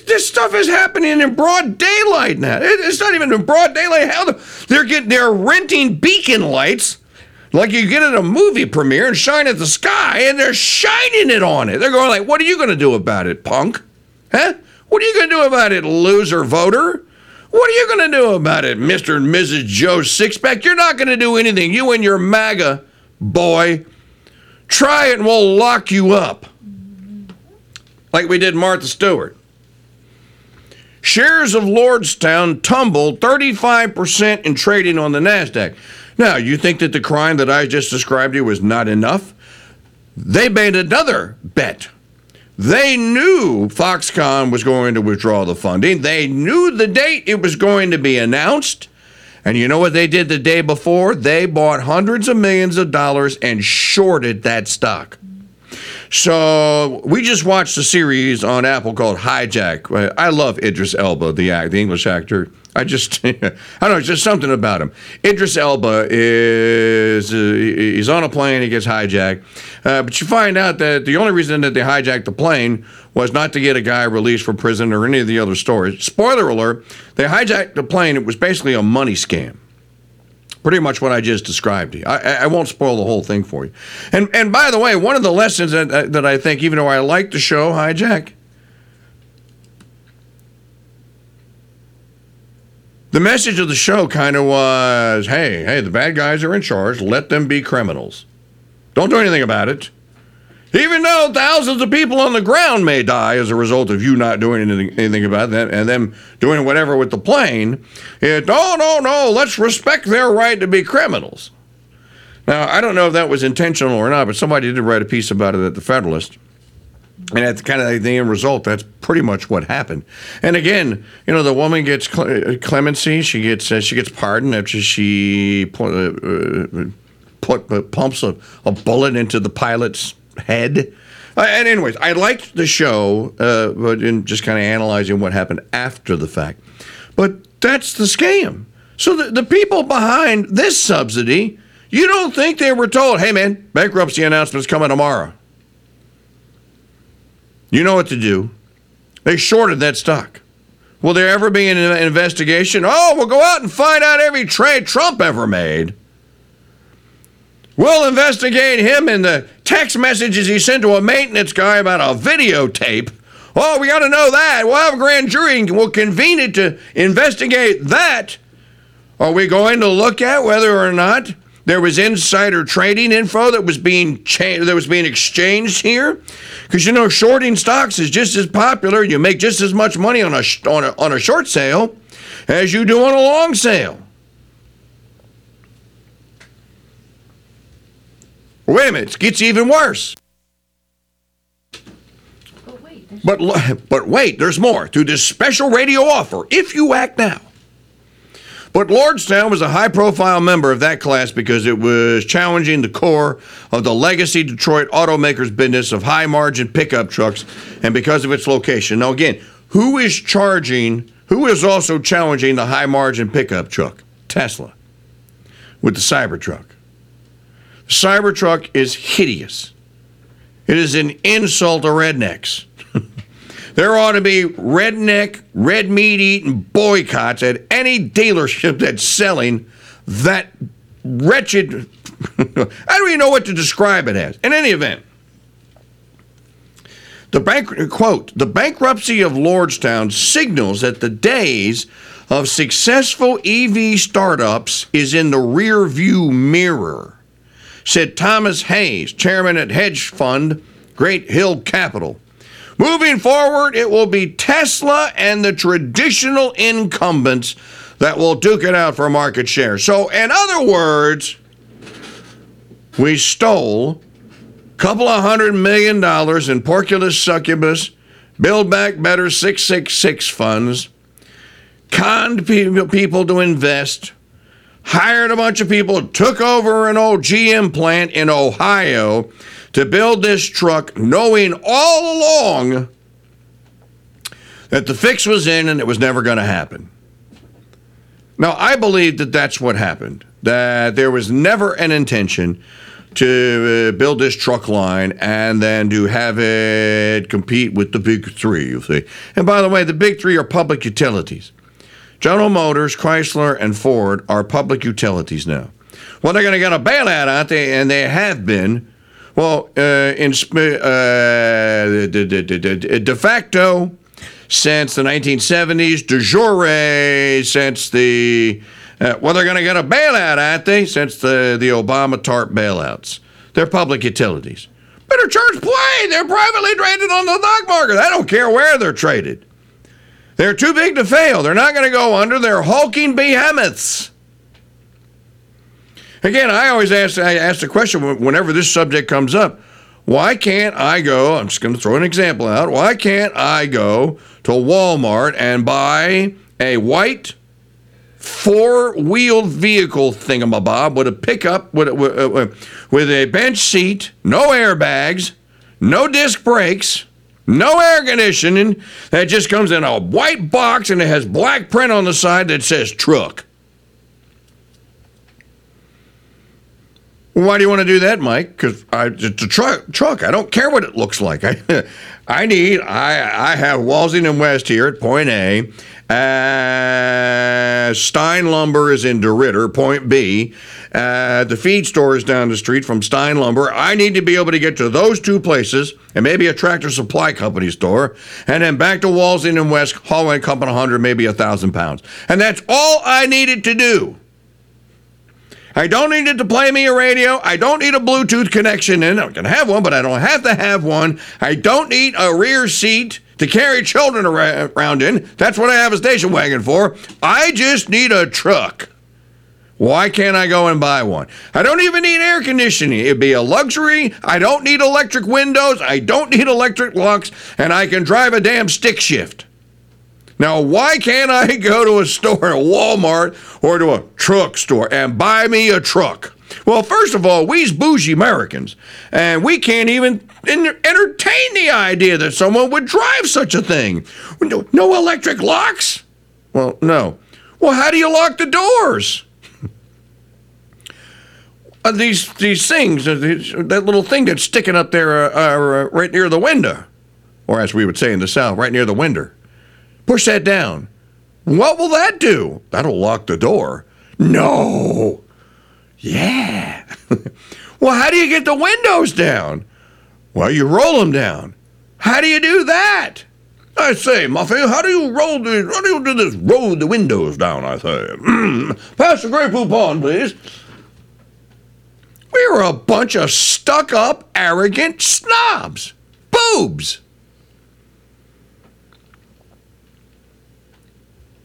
This stuff is happening in broad daylight now. It- It's not even in broad daylight. How the, they're getting they're renting beacon lights like you get at a movie premiere and shine at the sky, and they're shining it on it. They're going like, "What are you going to do about it, punk? Huh? What are you going to do about it, loser voter? What are you going to do about it, Mister and Mrs. Joe Sixpack? You're not going to do anything. You and your MAGA boy." Try it and we'll lock you up. Like we did Martha Stewart. Shares of Lordstown tumbled 35% in trading on the NASDAQ. Now, you think that the crime that I just described to you was not enough? They made another bet. They knew Foxconn was going to withdraw the funding. They knew the date it was going to be announced. And you know what they did the day before? They bought hundreds of millions of dollars and shorted that stock. So we just watched a series on Apple called Hijack. I love Idris Elba, the act, the English actor. I just, I don't know, it's just something about him. Idris Elba is, uh, he's on a plane, he gets hijacked. Uh, but you find out that the only reason that they hijacked the plane was not to get a guy released from prison or any of the other stories. Spoiler alert, they hijacked the plane. It was basically a money scam pretty much what I just described to you. I, I won't spoil the whole thing for you. And and by the way, one of the lessons that, that I think, even though I like the show Hijack, the message of the show kind of was, hey, hey, the bad guys are in charge. Let them be criminals. Don't do anything about it. Even though thousands of people on the ground may die as a result of you not doing anything, anything about that and them doing whatever with the plane, it, no, no, no, let's respect their right to be criminals. Now, I don't know if that was intentional or not, but somebody did write a piece about it at the Federalist. And at the kind of the end result, that's pretty much what happened. And again, you know, the woman gets cle- clemency. She gets uh, she gets pardoned after she pu- uh, uh, put, uh, pumps a, a bullet into the pilot's head. Uh, and anyways, I liked the show, uh, but in just kind of analyzing what happened after the fact. But that's the scam. So the, the people behind this subsidy, you don't think they were told, hey man, bankruptcy announcement's coming tomorrow. You know what to do. They shorted that stock. Will there ever be an investigation? Oh, we'll go out and find out every trade Trump ever made. We'll investigate him in the text messages he sent to a maintenance guy about a videotape. Oh, we got to know that. We'll have a grand jury and we'll convene it to investigate that. Are we going to look at whether or not there was insider trading info that was being cha- that was being exchanged here? Because you know, shorting stocks is just as popular. You make just as much money on a sh- on a on a short sale as you do on a long sale. Wait a minute, it gets even worse. But wait, there's But but wait, there's more to this special radio offer if you act now. But Lordstown was a high profile member of that class because it was challenging the core of the legacy Detroit automakers business of high margin pickup trucks and because of its location. Now, again, who is charging, who is also challenging the high margin pickup truck? Tesla with the Cybertruck. Cybertruck is hideous. It is an insult to rednecks. There ought to be redneck, red meat eating boycotts at any dealership that's selling that wretched. I don't even know what to describe it as. In any event, the bank quote the bankruptcy of Lordstown signals that the days of successful EV startups is in the rear view mirror, said Thomas Hayes, chairman at hedge fund Great Hill Capital. Moving forward, it will be Tesla and the traditional incumbents that will duke it out for market share. So, in other words, we stole a couple of hundred million dollars in Porkulus Succubus, Build Back Better 666 funds, conned people to invest, hired a bunch of people, took over an old GM plant in Ohio to build this truck, knowing all along that the fix was in and it was never going to happen. Now, I believe that that's what happened, that there was never an intention to uh, build this truck line and then to have it compete with the big three, you see. And by the way, the big three are public utilities. General Motors, Chrysler, and Ford are public utilities now. Well, they're going to get a bailout, aren't they? And they have been. Well, uh, in uh, de, facto since the 1970s, de jure since the uh, well, they're going to get a bailout, aren't they? Since the the Obama TARP bailouts, they're public utilities. Better charge play. They're privately traded on the stock market. I don't care where they're traded. They're too big to fail. They're not going to go under. They're hulking behemoths. Again, I always ask, I ask the question whenever this subject comes up why can't I go? I'm just going to throw an example out. Why can't I go to Walmart and buy a white four wheeled vehicle thingamabob with a pickup, with, uh, with a bench seat, no airbags, no disc brakes? No air conditioning. That just comes in a white box and it has black print on the side that says truck. Why do you want to do that, Mike? Because it's a truck. Truck. I don't care what it looks like. I, I need. I I have Walsingham West here at Point A. Uh, Stine Lumber is in DeRidder, Point B. Uh, the feed store is down the street from Stine Lumber. I need to be able to get to those two places and maybe a tractor supply company store, and then back to Walsingham West, hauling a couple hundred, maybe a thousand pounds. And that's all I needed to do. I don't need it to play me a radio. I don't need a Bluetooth connection in. I can have one, but I don't have to have one. I don't need a rear seat to carry children around in. That's what I have a station wagon for. I just need a truck. Why can't I go and buy one? I don't even need air conditioning. It'd be a luxury. I don't need electric windows. I don't need electric locks. And I can drive a damn stick shift. Now, why can't I go to a store, a Walmart, or to a truck store and buy me a truck? Well, first of all, we's bougie Americans, and we can't even entertain the idea that someone would drive such a thing. No electric locks? Well, no. Well, how do you lock the doors? uh, these these things, uh, that little thing that's sticking up there uh, uh, right near the window, or as we would say in the South, right near the window. Push that down. What will that do? That'll lock the door. No. Yeah. well, how do you get the windows down? Well, you roll them down. How do you do that? I say, Muffy, how do you roll the, how do you do this? Roll the windows down, I say. Mm. Pass the Grey Poupon, please. We're a bunch of stuck up, arrogant snobs. Boobs.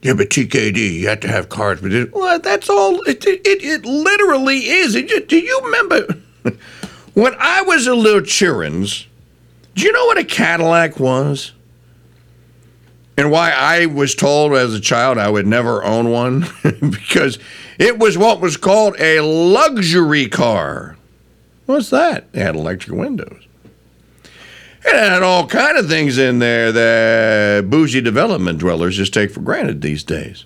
Yeah, but TKD, you have to have cars. But it, well, that's all. It, it, it literally is. It, do you remember when I was a little children's? Do you know what a Cadillac was? And why I was told as a child I would never own one? because it was what was called a luxury car. What's that? It had electric windows. It had all kind of things in there that bougie development dwellers just take for granted these days.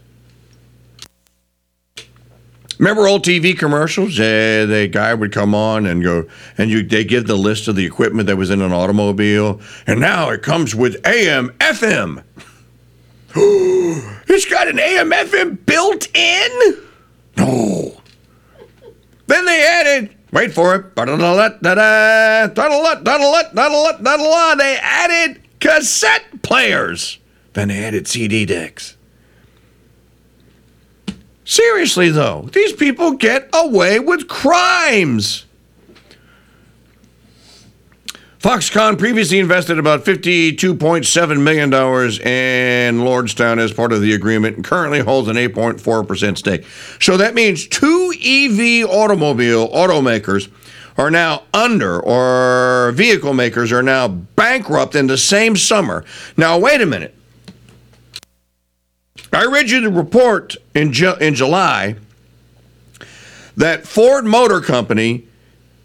Remember old TV commercials? Uh, the guy would come on and go, and you they give the list of the equipment that was in an automobile, and now it comes with AM, FM. it's got an AM, FM built in. No. Then they added Wait for it. They added cassette players. Then they added CD decks. Seriously, though, these people get away with crimes. Foxconn previously invested about $52.7 million in Lordstown as part of the agreement and currently holds an 8.4% stake. So that means two EV automobile automakers are now under, or vehicle makers are now bankrupt in the same summer. Now, wait a minute. I read you the report in, Ju- in July that Ford Motor Company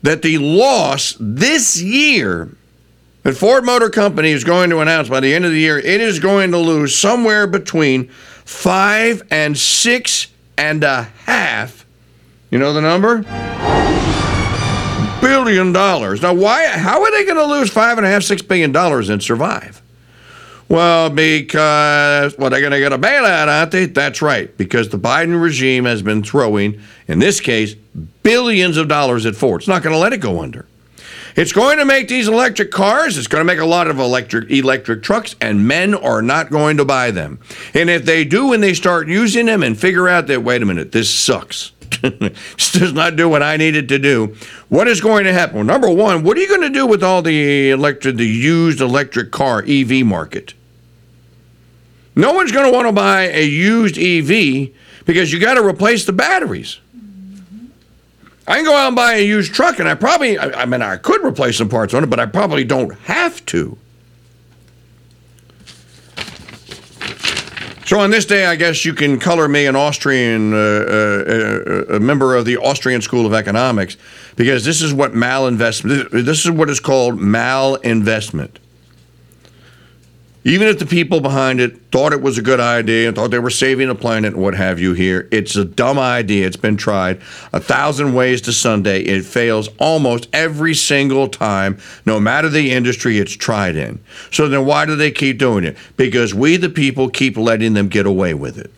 that the loss this year that Ford Motor Company is going to announce by the end of the year, it is going to lose somewhere between five and six and a half. You know the number? billion dollars. Now, why? How are they going to lose five and a half, six billion dollars and survive? Well, because well, they're going to get a bailout, aren't they? That's right, because the Biden regime has been throwing, in this case, billions of dollars at Ford. It's not going to let it go under. It's going to make these electric cars. It's going to make a lot of electric electric trucks, and men are not going to buy them. And if they do, and they start using them and figure out that wait a minute, this sucks. this does not do what I needed to do. What is going to happen? Well, number one, what are you going to do with all the electric, the used electric car EV market? No one's going to want to buy a used EV because you got to replace the batteries. I can go out and buy a used truck, and I probably, I, mean, I could replace some parts on it, but I probably don't have to. So on this day, I guess you can color me an Austrian, uh, uh, a member of the Austrian School of Economics, because this is what malinvestment. This is what is called malinvestment. Even if the people behind it thought it was a good idea and thought they were saving the planet and what have you here, it's a dumb idea. It's been tried a thousand ways to Sunday. It fails almost every single time, no matter the industry it's tried in. So then why do they keep doing it? Because we, the people, keep letting them get away with it.